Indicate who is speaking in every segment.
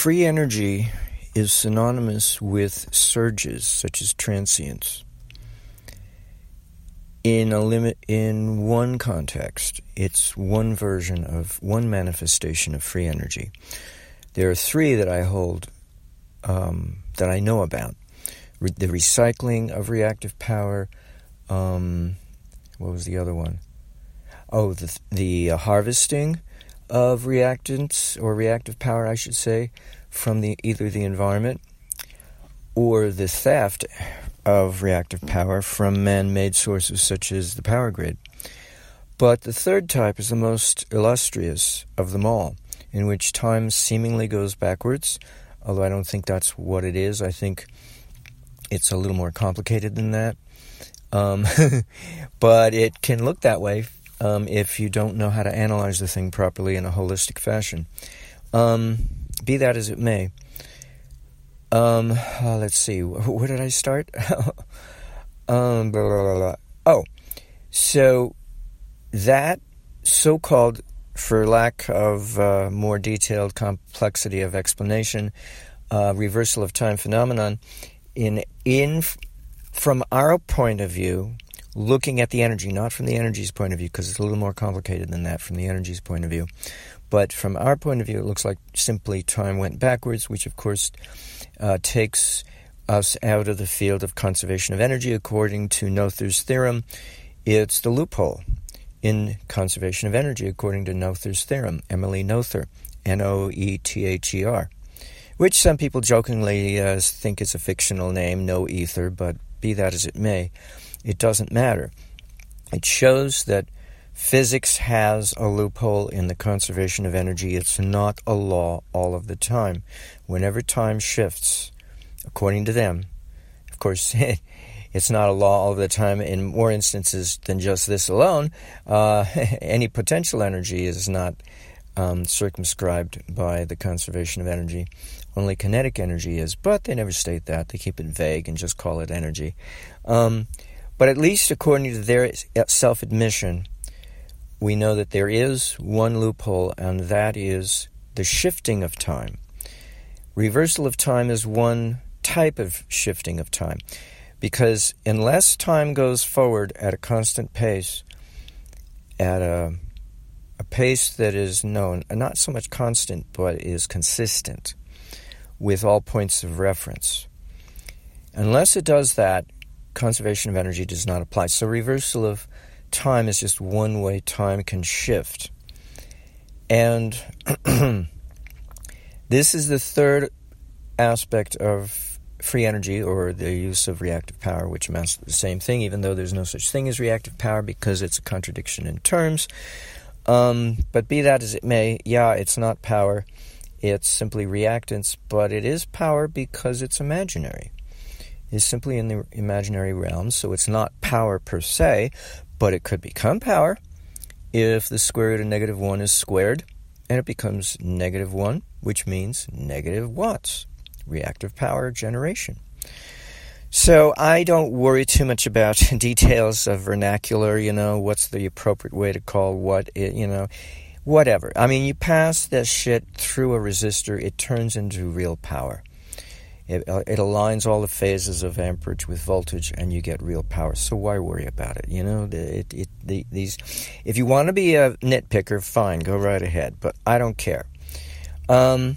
Speaker 1: free energy is synonymous with surges such as transients. In a limit in one context, it's one version of one manifestation of free energy. There are three that I hold um, that I know about: Re- the recycling of reactive power. Um, what was the other one? Oh, the the uh, harvesting of reactance or reactive power, I should say, from the either the environment or the theft of reactive power from man-made sources such as the power grid. But the third type is the most illustrious of them all, in which time seemingly goes backwards, although I don't think that's what it is. I think it's a little more complicated than that. Um, but it can look that way um, if you don't know how to analyze the thing properly in a holistic fashion. Um, be that as it may. Um, uh, let's see, where did I start? um, blah, blah, blah, oh, so that so called, for lack of uh, more detailed complexity of explanation, uh, reversal of time phenomenon, in, in from our point of view, looking at the energy, not from the energy's point of view, because it's a little more complicated than that from the energy's point of view. But from our point of view, it looks like simply time went backwards, which of course uh, takes us out of the field of conservation of energy. According to Noether's theorem, it's the loophole in conservation of energy, according to Noether's theorem, Emily Noether, N O E T H E R, which some people jokingly uh, think is a fictional name, no ether, but be that as it may. It doesn't matter. It shows that physics has a loophole in the conservation of energy. It's not a law all of the time. Whenever time shifts, according to them, of course, it's not a law all of the time in more instances than just this alone. Uh, any potential energy is not um, circumscribed by the conservation of energy. Only kinetic energy is, but they never state that. They keep it vague and just call it energy. Um, but at least according to their self admission, we know that there is one loophole, and that is the shifting of time. Reversal of time is one type of shifting of time, because unless time goes forward at a constant pace, at a, a pace that is known, not so much constant, but is consistent with all points of reference, unless it does that, conservation of energy does not apply. So, reversal of time is just one way time can shift. And this is the third aspect of free energy or the use of reactive power, which amounts to the same thing, even though there's no such thing as reactive power because it's a contradiction in terms. Um, but be that as it may, yeah, it's not power, it's simply reactance, but it is power because it's imaginary is simply in the imaginary realm, so it's not power per se, but it could become power if the square root of negative 1 is squared and it becomes negative 1, which means negative watts, reactive power generation. So I don't worry too much about details of vernacular, you know, what's the appropriate way to call what, it, you know, whatever. I mean, you pass this shit through a resistor, it turns into real power. It, uh, it, aligns all the phases of amperage with voltage, and you get real power. So why worry about it? You know, it, it, the, these. If you want to be a nitpicker, fine, go right ahead. But I don't care. Um,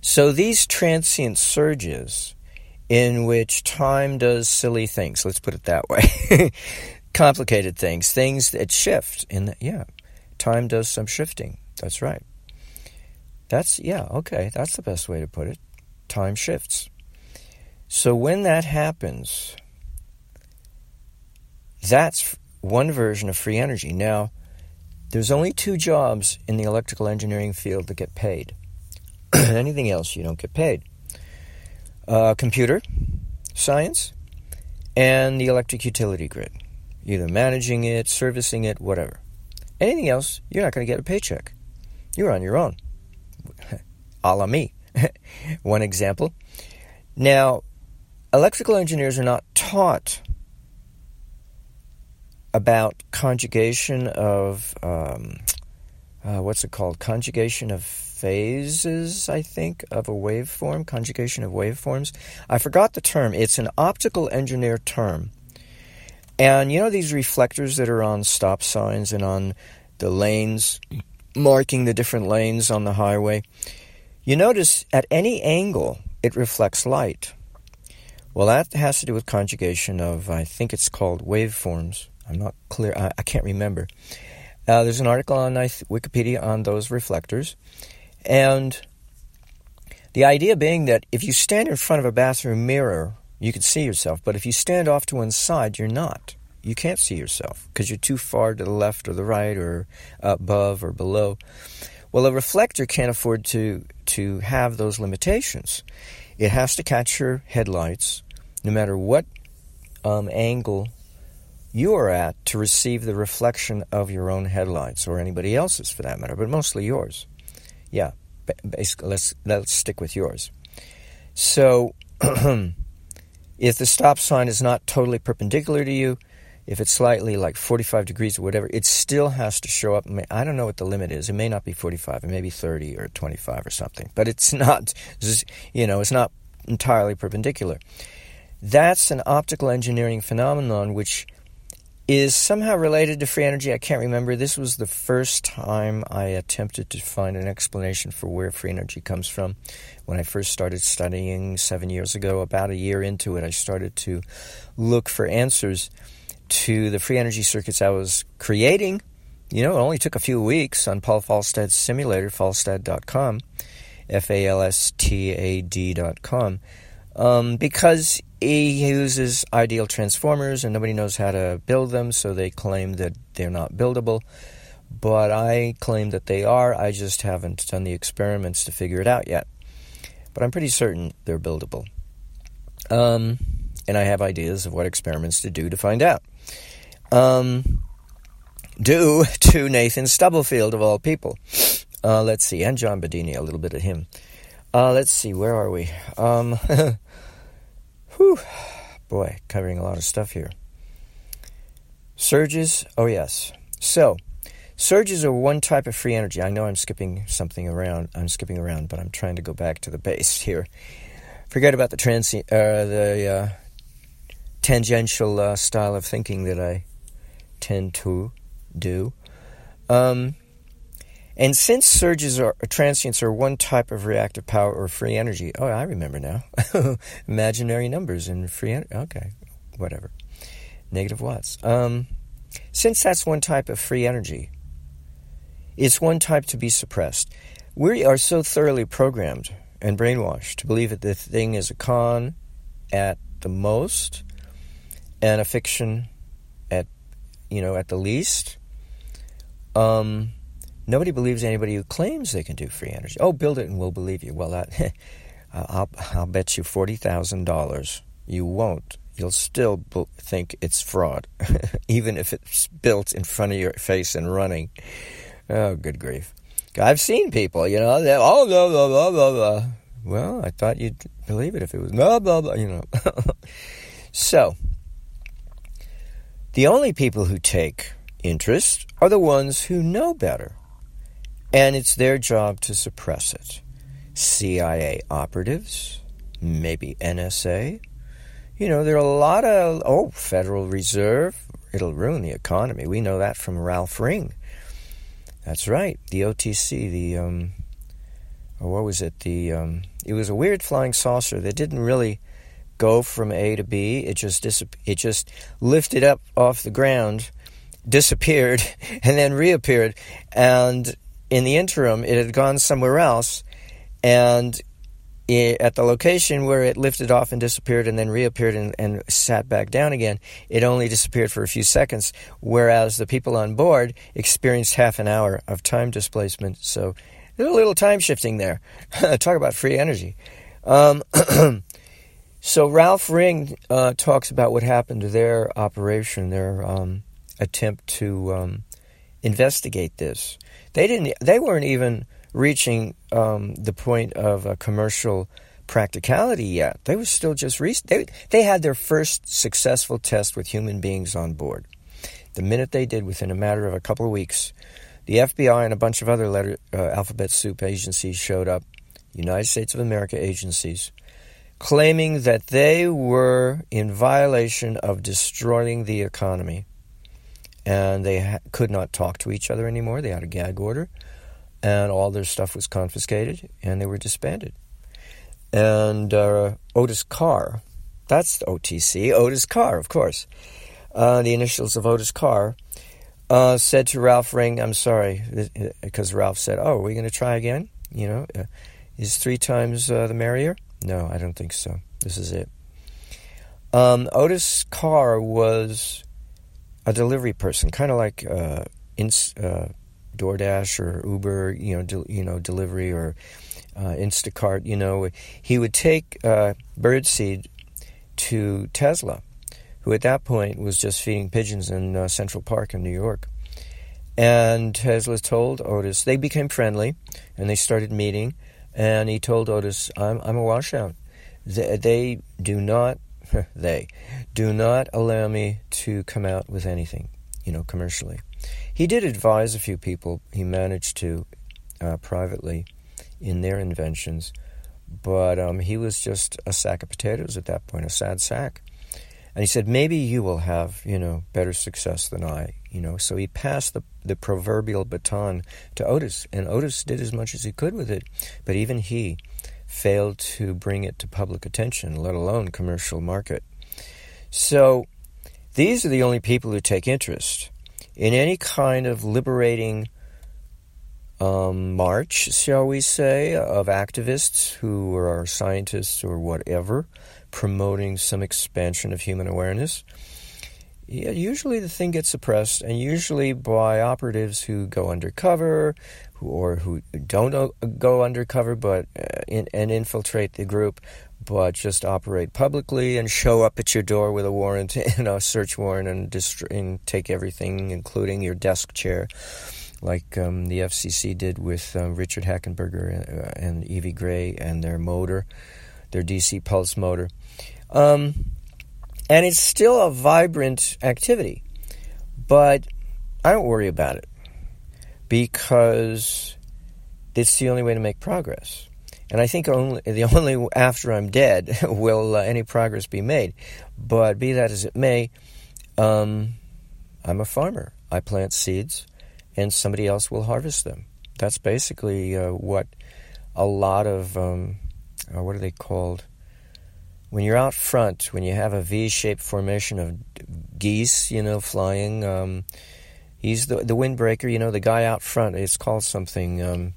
Speaker 1: so these transient surges, in which time does silly things. Let's put it that way. Complicated things, things that shift. In the, yeah, time does some shifting. That's right. That's yeah okay. That's the best way to put it time shifts. So when that happens, that's one version of free energy. Now, there's only two jobs in the electrical engineering field that get paid. Anything else, you don't get paid. Uh, computer science and the electric utility grid, either managing it, servicing it, whatever. Anything else, you're not going to get a paycheck. You're on your own. a la me. One example. Now, electrical engineers are not taught about conjugation of um, uh, what's it called? Conjugation of phases, I think, of a waveform, conjugation of waveforms. I forgot the term. It's an optical engineer term. And you know these reflectors that are on stop signs and on the lanes, marking the different lanes on the highway? You notice at any angle it reflects light. Well, that has to do with conjugation of, I think it's called waveforms. I'm not clear, I, I can't remember. Uh, there's an article on Wikipedia on those reflectors. And the idea being that if you stand in front of a bathroom mirror, you can see yourself. But if you stand off to one side, you're not. You can't see yourself because you're too far to the left or the right or above or below. Well, a reflector can't afford to, to have those limitations. It has to catch your headlights no matter what um, angle you are at to receive the reflection of your own headlights or anybody else's for that matter, but mostly yours. Yeah, basically, let's let's stick with yours. So, if the stop sign is not totally perpendicular to you, if it's slightly like 45 degrees or whatever, it still has to show up. I don't know what the limit is. It may not be 45. It may be 30 or 25 or something. But it's not, you know, it's not entirely perpendicular. That's an optical engineering phenomenon which is somehow related to free energy. I can't remember. This was the first time I attempted to find an explanation for where free energy comes from. When I first started studying seven years ago, about a year into it, I started to look for answers to the free energy circuits I was creating. You know, it only took a few weeks on Paul Falstad's simulator, falstad.com, F A L S T A D.com, um, because he uses ideal transformers and nobody knows how to build them, so they claim that they're not buildable. But I claim that they are. I just haven't done the experiments to figure it out yet. But I'm pretty certain they're buildable. Um, and I have ideas of what experiments to do to find out. Um, due to Nathan Stubblefield, of all people. Uh, let's see, and John Bedini, a little bit of him. Uh, let's see, where are we? Um, whew, boy, covering a lot of stuff here. Surges, oh yes. So, surges are one type of free energy. I know I'm skipping something around. I'm skipping around, but I'm trying to go back to the base here. Forget about the trans, uh, the uh, tangential uh, style of thinking that I tend to do. Um, and since surges or transients are one type of reactive power or free energy, oh, I remember now. Imaginary numbers and free energy. Okay, whatever. Negative watts. Um, since that's one type of free energy, it's one type to be suppressed. We are so thoroughly programmed and brainwashed to believe that the thing is a con at the most and a fiction you know at the least. Um, nobody believes anybody who claims they can do free energy. Oh, build it and we'll believe you. Well, that I'll, I'll bet you forty thousand dollars you won't. You'll still think it's fraud, even if it's built in front of your face and running. Oh, good grief! I've seen people, you know, oh blah blah blah blah blah. Well, I thought you'd believe it if it was blah blah blah, you know. so the only people who take interest are the ones who know better, and it's their job to suppress it. CIA operatives, maybe NSA. You know, there are a lot of, oh, Federal Reserve, it'll ruin the economy. We know that from Ralph Ring. That's right, the OTC, the, um, what was it? The, um, it was a weird flying saucer that didn't really go from A to B. It just dis- it just lifted up off the ground, disappeared, and then reappeared. And in the interim, it had gone somewhere else, and it, at the location where it lifted off and disappeared and then reappeared and, and sat back down again, it only disappeared for a few seconds. Whereas the people on board experienced half an hour of time displacement. So a little time shifting there. Talk about free energy. Um, So Ralph Ring uh, talks about what happened to their operation, their um, attempt to um, investigate this. They didn't. They weren't even reaching um, the point of a commercial practicality yet. They were still just re- they they had their first successful test with human beings on board. The minute they did, within a matter of a couple of weeks, the FBI and a bunch of other letter, uh, alphabet soup agencies showed up, United States of America agencies, claiming that they were in violation of destroying the economy. And they ha- could not talk to each other anymore. They had a gag order, and all their stuff was confiscated, and they were disbanded. And uh, Otis Carr, that's OTC, Otis Carr, of course, uh, the initials of Otis Carr, uh, said to Ralph Ring, I'm sorry, because Ralph said, Oh, are we going to try again? You know, uh, is three times uh, the merrier? No, I don't think so. This is it. Um, Otis Carr was a delivery person, kind of like uh, uh, DoorDash or Uber, you know, de- you know, delivery or uh, Instacart. You know, he would take uh, birdseed to Tesla, who at that point was just feeding pigeons in uh, Central Park in New York. And Tesla told Otis they became friendly, and they started meeting. And he told Otis, "I'm I'm a washout. They, they do not they do not allow me to come out with anything, you know, commercially." He did advise a few people. He managed to uh, privately in their inventions, but um, he was just a sack of potatoes at that point, a sad sack. And he said, maybe you will have, you know, better success than I, you know. So he passed the, the proverbial baton to Otis, and Otis did as much as he could with it, but even he failed to bring it to public attention, let alone commercial market. So these are the only people who take interest in any kind of liberating um, march, shall we say, of activists who are scientists or whatever, promoting some expansion of human awareness. Usually the thing gets suppressed, and usually by operatives who go undercover, or who don't go undercover but uh, in, and infiltrate the group, but just operate publicly and show up at your door with a warrant and a search warrant and, dist- and take everything, including your desk chair like um, the FCC did with uh, Richard Hackenberger uh, and E.V. Gray and their motor, their DC pulse motor. Um, and it's still a vibrant activity, but I don't worry about it because it's the only way to make progress. And I think only the only after I'm dead will uh, any progress be made. But be that as it may, um, I'm a farmer. I plant seeds and somebody else will harvest them. That's basically uh, what a lot of um, uh, what are they called? When you're out front, when you have a V-shaped formation of geese, you know, flying. Um, he's the the windbreaker. You know, the guy out front. It's called something um,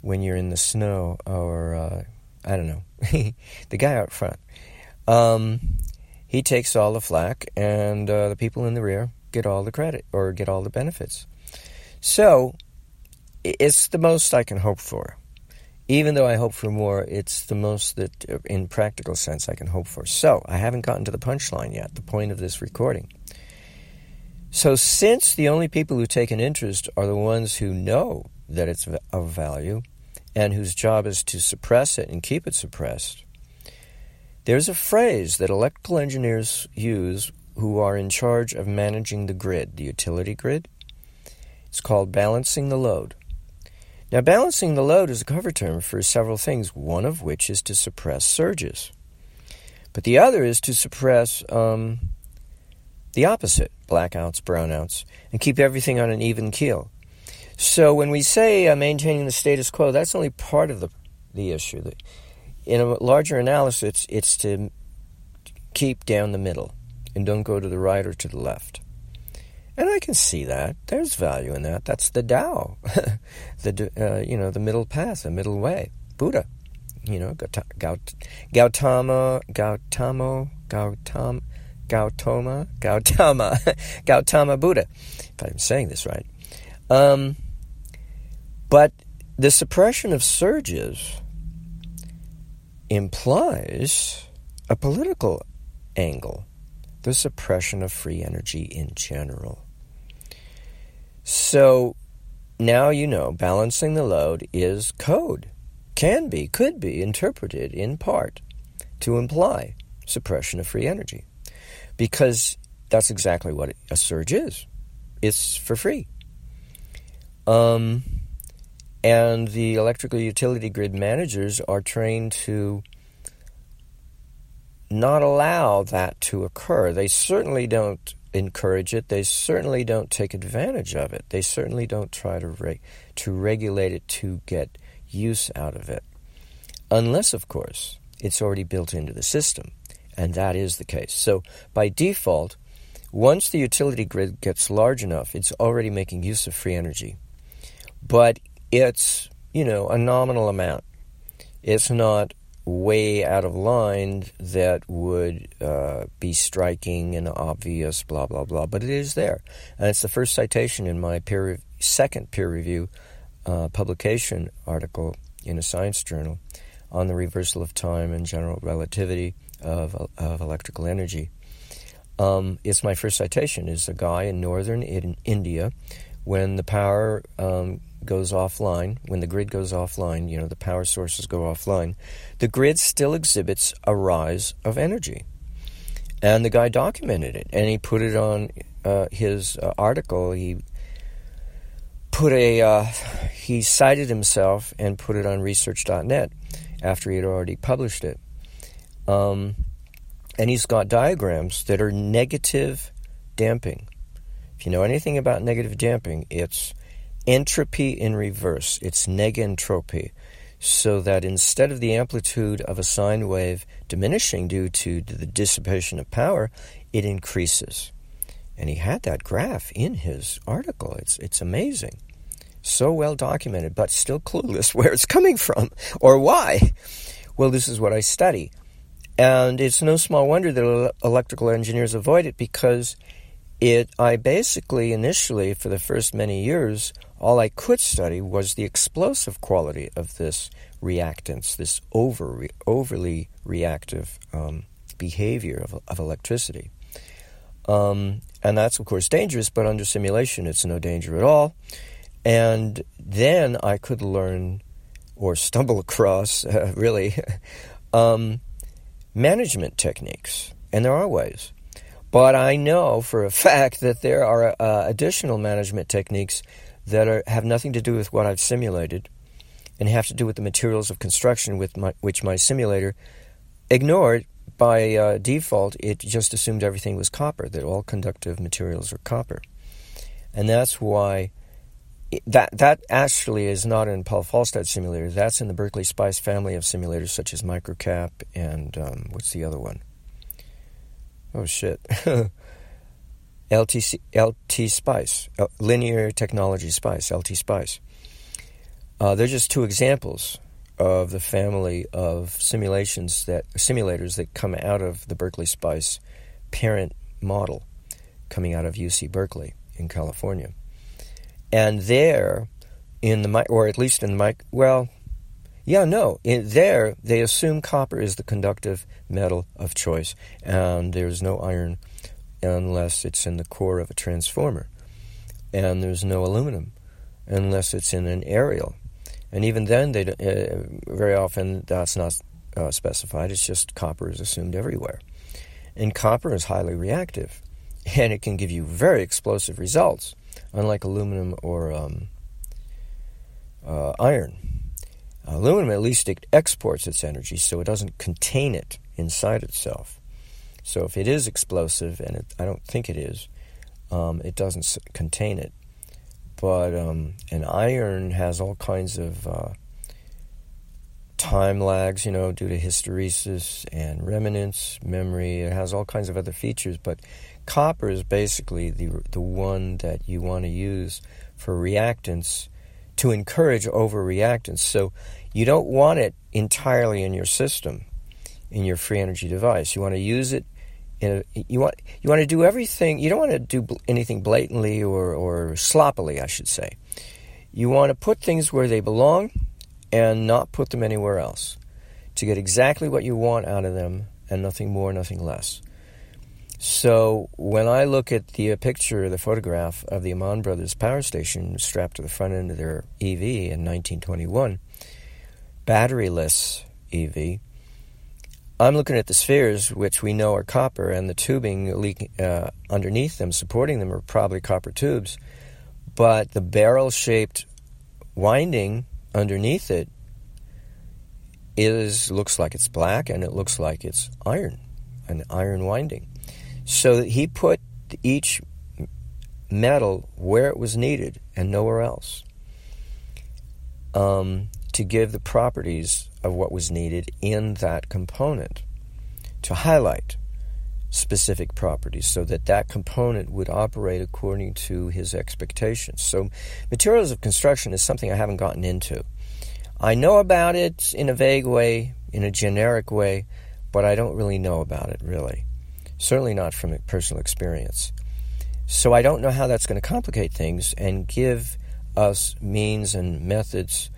Speaker 1: when you're in the snow, or uh, I don't know. the guy out front. Um, he takes all the flack, and uh, the people in the rear get all the credit or get all the benefits. So it's the most I can hope for. Even though I hope for more, it's the most that, uh, in practical sense, I can hope for. So I haven't gotten to the punchline yet, the point of this recording. So, since the only people who take an interest are the ones who know that it's of value and whose job is to suppress it and keep it suppressed, there's a phrase that electrical engineers use who are in charge of managing the grid, the utility grid. It's called balancing the load. Now, balancing the load is a cover term for several things, one of which is to suppress surges. But the other is to suppress um, the opposite, blackouts, brownouts, and keep everything on an even keel. So when we say uh, maintaining the status quo, that's only part of the, the issue. In a larger analysis, it's, it's to keep down the middle and don't go to the right or to the left. And I can see that. There's value in that. That's the Tao, the uh, you know the middle path, the middle way. Buddha, you know, Gautama, Gautama, Gautama, Gautama, Gautama, Gautama Buddha. If I'm saying this right. Um, but the suppression of surges implies a political angle the suppression of free energy in general. So now you know balancing the load is code, can be, could be interpreted in part to imply suppression of free energy. Because that's exactly what a surge is it's for free. Um, and the electrical utility grid managers are trained to not allow that to occur. They certainly don't encourage it. They certainly don't take advantage of it. They certainly don't try to re- to regulate it to get use out of it. Unless, of course, it's already built into the system. And that is the case. So, by default, once the utility grid gets large enough, it's already making use of free energy. But it's, you know, a nominal amount. It's not way out of line that would uh, be striking and obvious, blah, blah, blah, but it is there. And it's the first citation in my peer, second peer review uh, publication article in a science journal on the reversal of time and general relativity of, of electrical energy. Um, it's my first citation. Is a guy in northern in India when the power um, goes offline, when the grid goes offline, you know, the power sources go offline, the grid still exhibits a rise of energy. And the guy documented it, and he put it on uh, his uh, article. He put a uh, he cited himself and put it on research.net after he had already published it. Um, and he's got diagrams that are negative damping. If you know anything about negative damping, it's entropy in reverse, it's negentropy. So that instead of the amplitude of a sine wave diminishing due to the dissipation of power, it increases. And he had that graph in his article. It's, it's amazing. So well documented, but still clueless where it's coming from or why. Well, this is what I study. And it's no small wonder that electrical engineers avoid it because it I basically initially for the first many years all I could study was the explosive quality of this reactance, this over overly reactive um, behavior of, of electricity. Um, and that's of course dangerous, but under simulation it's no danger at all. And then I could learn or stumble across uh, really um, management techniques, and there are ways. But I know for a fact that there are uh, additional management techniques that are, have nothing to do with what I've simulated and have to do with the materials of construction with my, which my simulator ignored by uh, default. It just assumed everything was copper, that all conductive materials are copper. And that's why that that actually is not in Paul Falstad simulator. That's in the Berkeley Spice family of simulators such as Microcap and um, what's the other one? Oh shit. LTC, LT Spice, Linear Technology Spice, LT Spice. Uh, they're just two examples of the family of simulations that simulators that come out of the Berkeley Spice parent model, coming out of UC Berkeley in California, and there, in the mic, or at least in the mic, well, yeah, no. In there, they assume copper is the conductive metal of choice, and there's no iron unless it's in the core of a transformer, and there's no aluminum unless it's in an aerial, and even then, they uh, very often that's not uh, specified. It's just copper is assumed everywhere, and copper is highly reactive, and it can give you very explosive results, unlike aluminum or um, uh, iron. Aluminum, at least, it exports its energy, so it doesn't contain it inside itself. So if it is explosive, and it, I don't think it is, um, it doesn't contain it. But um, an iron has all kinds of uh, time lags, you know, due to hysteresis and remanence, memory. It has all kinds of other features, but copper is basically the the one that you want to use for reactance to encourage overreactance. So you don't want it entirely in your system, in your free energy device. You want to use it. A, you want you want to do everything. You don't want to do anything blatantly or, or sloppily, I should say. You want to put things where they belong, and not put them anywhere else, to get exactly what you want out of them, and nothing more, nothing less. So when I look at the uh, picture, the photograph of the Amman Brothers power station strapped to the front end of their EV in 1921, batteryless EV, I'm looking at the spheres, which we know are copper, and the tubing leak, uh, underneath them, supporting them, are probably copper tubes. but the barrel shaped winding underneath it is looks like it's black and it looks like it's iron, an iron winding. So he put each metal where it was needed and nowhere else um, to give the properties of what was needed in that component to highlight specific properties so that that component would operate according to his expectations. So materials of construction is something I haven't gotten into. I know about it in a vague way, in a generic way, but I don't really know about it really. Certainly not from personal experience. So I don't know how that's going to complicate things and give us means and methods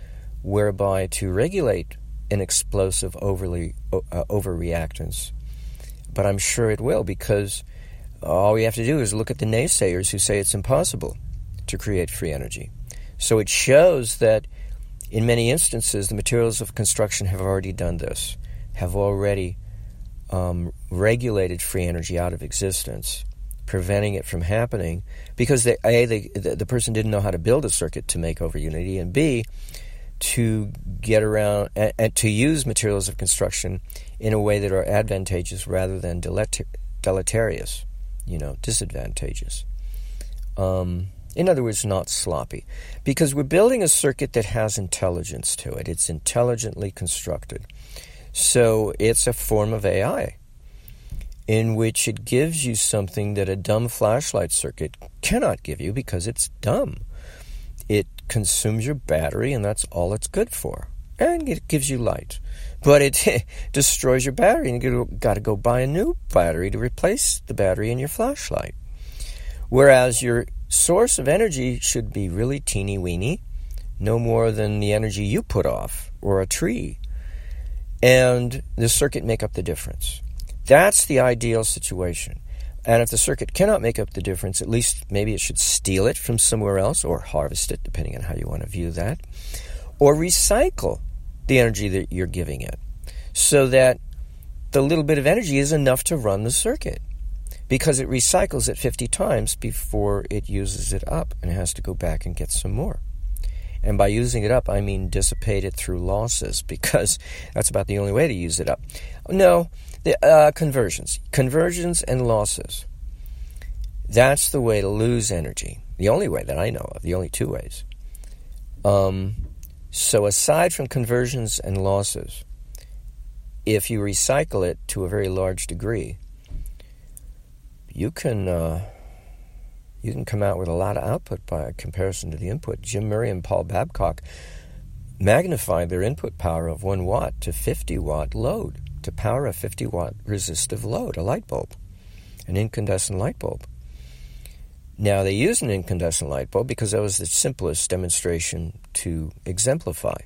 Speaker 1: whereby to regulate an explosive overly uh, overreactance. But I'm sure it will because all we have to do is look at the naysayers who say it's impossible to create free energy. So it shows that in many instances the materials of construction have already done this, have already um, regulated free energy out of existence preventing it from happening because they, a they, the, the person didn't know how to build a circuit to make over unity, and b to get around and, and to use materials of construction in a way that are advantageous rather than deleter- deleterious, you know, disadvantageous. Um, in other words, not sloppy. Because we're building a circuit that has intelligence to it. It's intelligently constructed. So it's a form of AI in which it gives you something that a dumb flashlight circuit cannot give you because it's dumb. It consumes your battery, and that's all it's good for. And it gives you light. But it destroys your battery, and you've got to go buy a new battery to replace the battery in your flashlight. Whereas your source of energy should be really teeny weeny, no more than the energy you put off, or a tree. And the circuit make up the difference. That's the ideal situation. And if the circuit cannot make up the difference, at least maybe it should steal it from somewhere else or harvest it, depending on how you want to view that, or recycle the energy that you're giving it so that the little bit of energy is enough to run the circuit because it recycles it 50 times before it uses it up and has to go back and get some more. And by using it up, I mean dissipate it through losses because that's about the only way to use it up. No, the, uh, conversions. Conversions and losses. That's the way to lose energy. The only way that I know of, the only two ways. Um, so, aside from conversions and losses, if you recycle it to a very large degree, you can uh, you can come out with a lot of output by comparison to the input. Jim Murray and Paul Babcock magnified their input power of one watt to 50 watt load to power a 50 watt resistive load, a light bulb, an incandescent light bulb. Now, they used an incandescent light bulb because that was the simplest demonstration to exemplify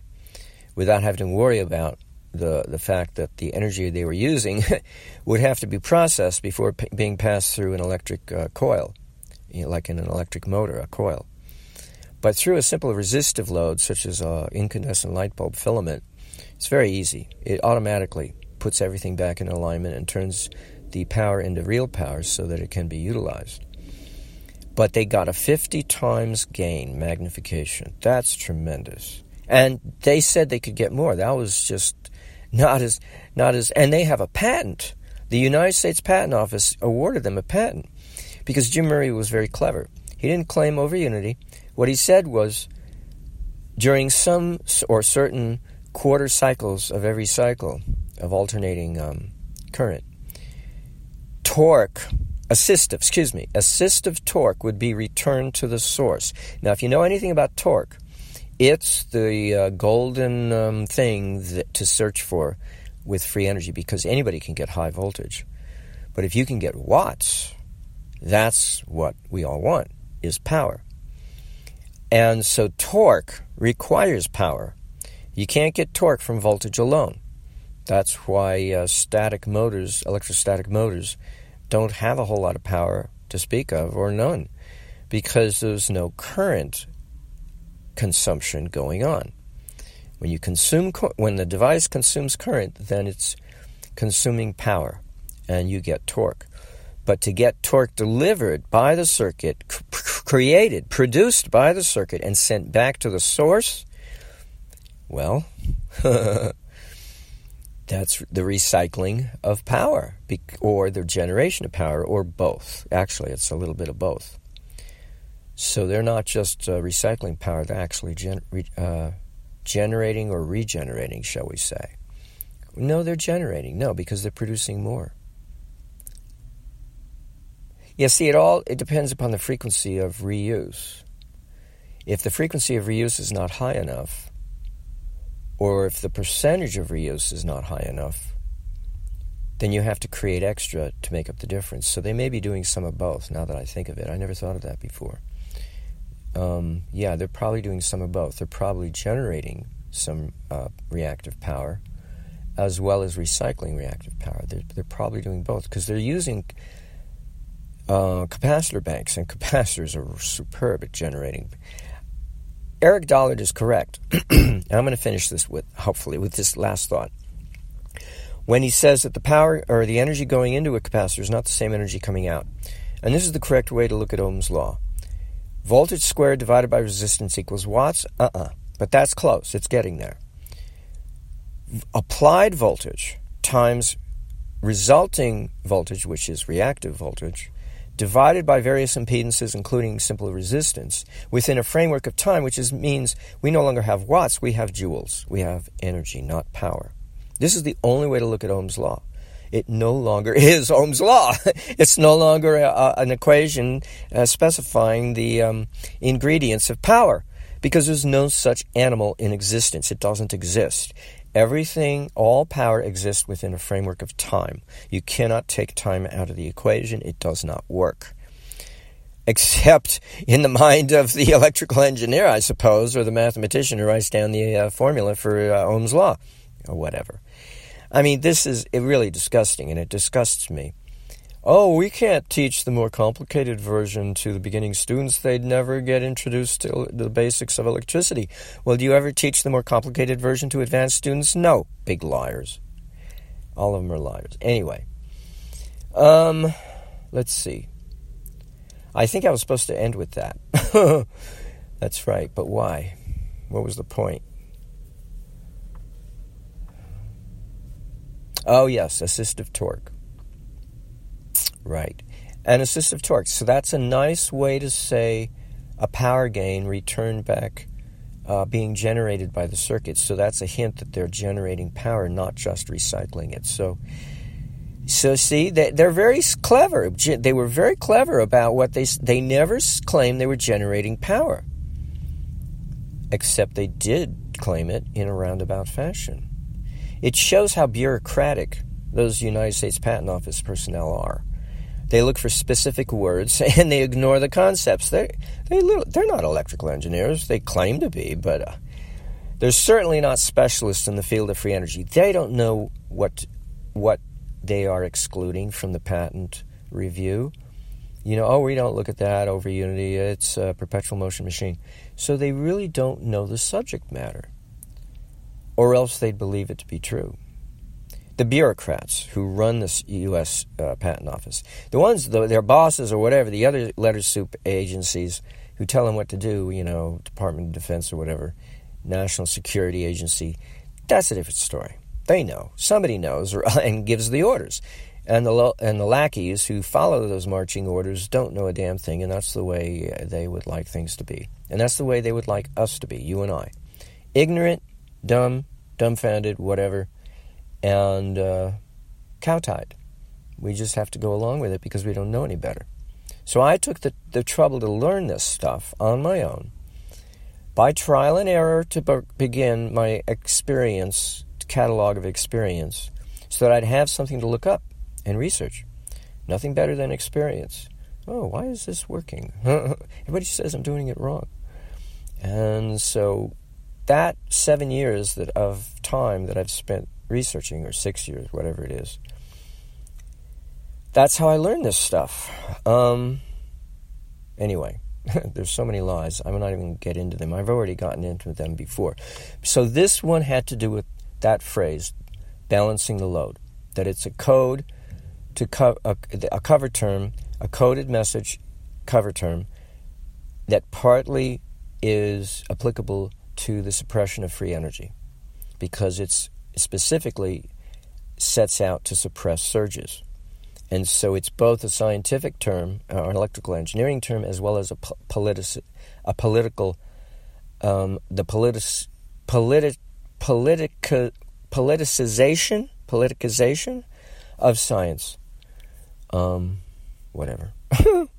Speaker 1: without having to worry about the, the fact that the energy they were using would have to be processed before p- being passed through an electric uh, coil, you know, like in an electric motor, a coil. But through a simple resistive load, such as an incandescent light bulb filament, it's very easy. It automatically puts everything back in alignment and turns the power into real power so that it can be utilized. But they got a 50 times gain magnification. That's tremendous. And they said they could get more. That was just not as not as and they have a patent. The United States Patent Office awarded them a patent because Jim Murray was very clever. He didn't claim over unity. What he said was during some or certain quarter cycles of every cycle, of alternating um, current. Torque, assistive, excuse me, assistive torque would be returned to the source. Now, if you know anything about torque, it's the uh, golden um, thing that, to search for with free energy because anybody can get high voltage. But if you can get watts, that's what we all want is power. And so torque requires power. You can't get torque from voltage alone. That's why uh, static motors, electrostatic motors, don't have a whole lot of power to speak of, or none, because there's no current consumption going on. When you consume, when the device consumes current, then it's consuming power, and you get torque. But to get torque delivered by the circuit, created, produced by the circuit, and sent back to the source, well, that's the recycling of power or the generation of power or both. Actually, it's a little bit of both. So they're not just uh, recycling power, they're actually gen- uh, generating or regenerating, shall we say. No, they're generating. No, because they're producing more. Yeah, see, it all it depends upon the frequency of reuse. If the frequency of reuse is not high enough, or if the percentage of reuse is not high enough, then you have to create extra to make up the difference. So they may be doing some of both. Now that I think of it, I never thought of that before. Um, yeah, they're probably doing some of both. They're probably generating some uh, reactive power as well as recycling reactive power. They're, they're probably doing both because they're using uh, capacitor banks, and capacitors are superb at generating. Eric Dollard is correct. I'm going to finish this with, hopefully, with this last thought. When he says that the power or the energy going into a capacitor is not the same energy coming out. And this is the correct way to look at Ohm's law. Voltage squared divided by resistance equals watts? Uh uh-uh. uh. But that's close. It's getting there. Applied voltage times resulting voltage, which is reactive voltage, divided by various impedances, including simple resistance, within a framework of time, which is, means we no longer have watts, we have joules. We have energy, not power. This is the only way to look at Ohm's law. It no longer is Ohm's law. it's no longer a, a, an equation uh, specifying the um, ingredients of power because there's no such animal in existence. It doesn't exist. Everything, all power exists within a framework of time. You cannot take time out of the equation, it does not work. Except in the mind of the electrical engineer, I suppose, or the mathematician who writes down the uh, formula for uh, Ohm's law, or whatever. I mean, this is really disgusting, and it disgusts me oh, we can't teach the more complicated version to the beginning students. They'd never get introduced to the basics of electricity. Well, do you ever teach the more complicated version to advanced students? No. Big liars. All of them are liars. Anyway, um, let's see. I think I was supposed to end with that. That's right, but why? What was the point? Oh, yes, assistive torque. Right. And assistive torque. So that's a nice way to say a power gain returned back uh, being generated by the circuit. So that's a hint that they're generating power, not just recycling it. So, so see, they, they're very clever. They were very clever about what they they never claimed they were generating power, except they did claim it in a roundabout fashion. It shows how bureaucratic those United States Patent Office personnel are. They look for specific words and they ignore the concepts. They they they're not electrical engineers. They claim to be, but uh, they're certainly not specialists in the field of free energy. They don't know what what they are excluding from the patent review. You know, oh, we don't look at that over Unity. It's a perpetual motion machine. So they really don't know the subject matter, or else they'd believe it to be true the bureaucrats who run the U.S. Uh, Patent Office, the ones, the, their bosses or whatever, the other letter soup agencies who tell them what to do, you know, Department of Defense or whatever, National Security Agency, that's a different story. They know. Somebody knows or, and gives the orders. And the, and the lackeys who follow those marching orders don't know a damn thing, and that's the way they would like things to be. And that's the way they would like us to be, you and I. Ignorant, dumb, dumbfounded, whatever and uh, cowtied. We just have to go along with it because we don't know any better. So I took the, the trouble to learn this stuff on my own by trial and error to be- begin my experience, catalog of experience, so that I'd have something to look up and research. Nothing better than experience. Oh, why is this working? Everybody says I'm doing it wrong. And so that seven years that of time that I've spent researching, or six years, whatever it is. That's how I learned this stuff. Um, anyway, there's so many lies. I'm not even going to get into them. I've already gotten into them before. So this one had to do with that phrase, balancing the load. That it's a code to co- a, a cover term, a coded message cover term that partly is applicable to the suppression of free energy because it's specifically sets out to suppress surges. And so it's both a scientific term, or uh, an electrical engineering term, as well as a, politic, a political, um, the politic, politi- politica, politicization, politicization of science. Um, whatever.